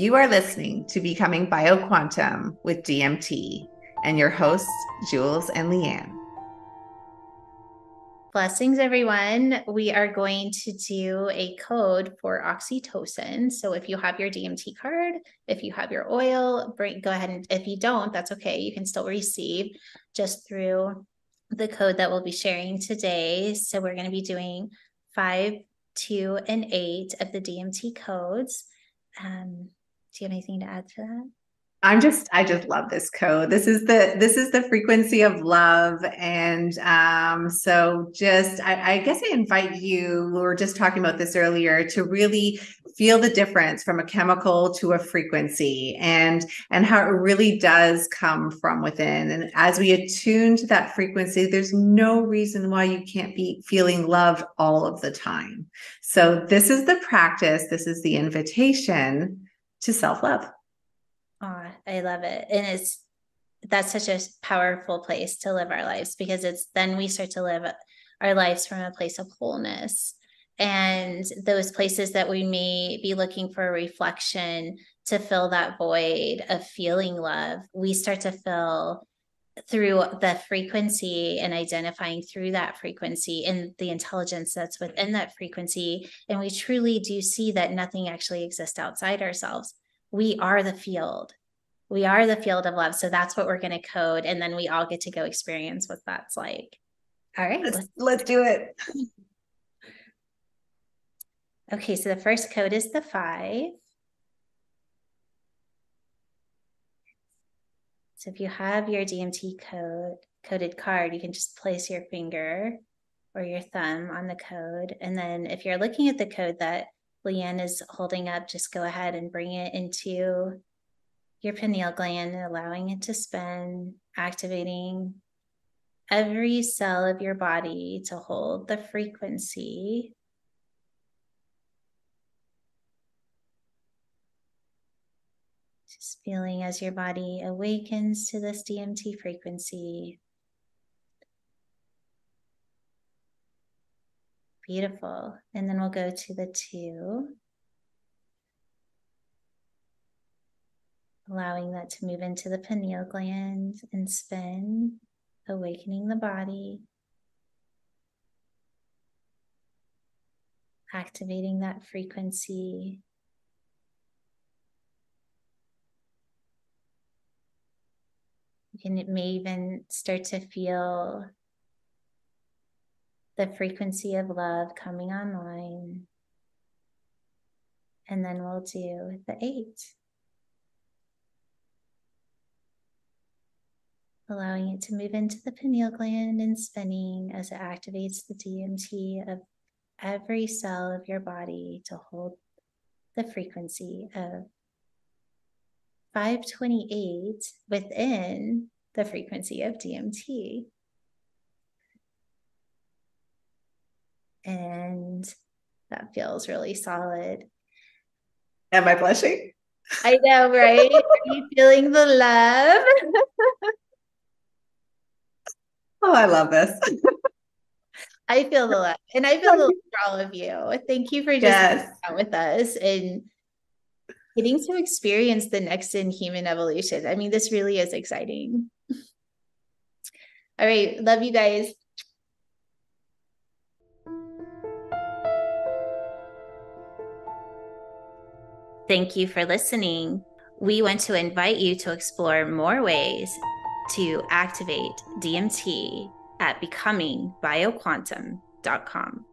You are listening to Becoming BioQuantum with DMT and your hosts, Jewels and Liane. Blessings, everyone. We are going to do a code for oxytocin. So if you have your DMT card, if you have your oil, bring go ahead and if you don't, that's okay. You can still receive just through the code that we'll be sharing today. So we're going to be doing five, two, and eight of the DMT codes. Um, do you have anything to add to that? I'm just I just love this code. This is the this is the frequency of love. And um, so just I, I guess I invite you, we were just talking about this earlier, to really feel the difference from a chemical to a frequency and and how it really does come from within. And as we attune to that frequency, there's no reason why you can't be feeling loved all of the time. So this is the practice, this is the invitation to self-love. Oh, I love it. And it's that's such a powerful place to live our lives because it's then we start to live our lives from a place of wholeness. And those places that we may be looking for reflection to fill that void of feeling love, we start to fill through the frequency and identifying through that frequency and the intelligence that's within that frequency. And we truly do see that nothing actually exists outside ourselves we are the field. We are the field of love. So that's what we're going to code. And then we all get to go experience what that's like. All right. Let's, let's do it. Okay. So the first code is the five. So if you have your DMT code coded card, you can just place your finger or your thumb on the code. And then if you're looking at the code that Liane is holding up, just go ahead and bring it into your pineal gland, allowing it to spin, activating every cell of your body to hold the frequency. Just feeling as your body awakens to this DMT frequency. Beautiful. And then we'll go to the two. Allowing that to move into the pineal gland and spin, awakening the body. Activating that frequency. Can it may even start to feel the frequency of love coming online. And then we'll do the eight. Allowing it to move into the pineal gland and spinning as it activates the DMT of every cell of your body to hold the frequency of 528 within the frequency of DMT. and that feels really solid. Am I blushing? I know, right? Are you feeling the love? oh, I love this. I feel the love, and I feel the love for all of you. Thank you for just yes. out with us and getting to experience the next in human evolution. I mean, this really is exciting. All right, love you guys. Thank you for listening. We want to invite you to explore more ways to activate DMT at becomingbioquantum.com.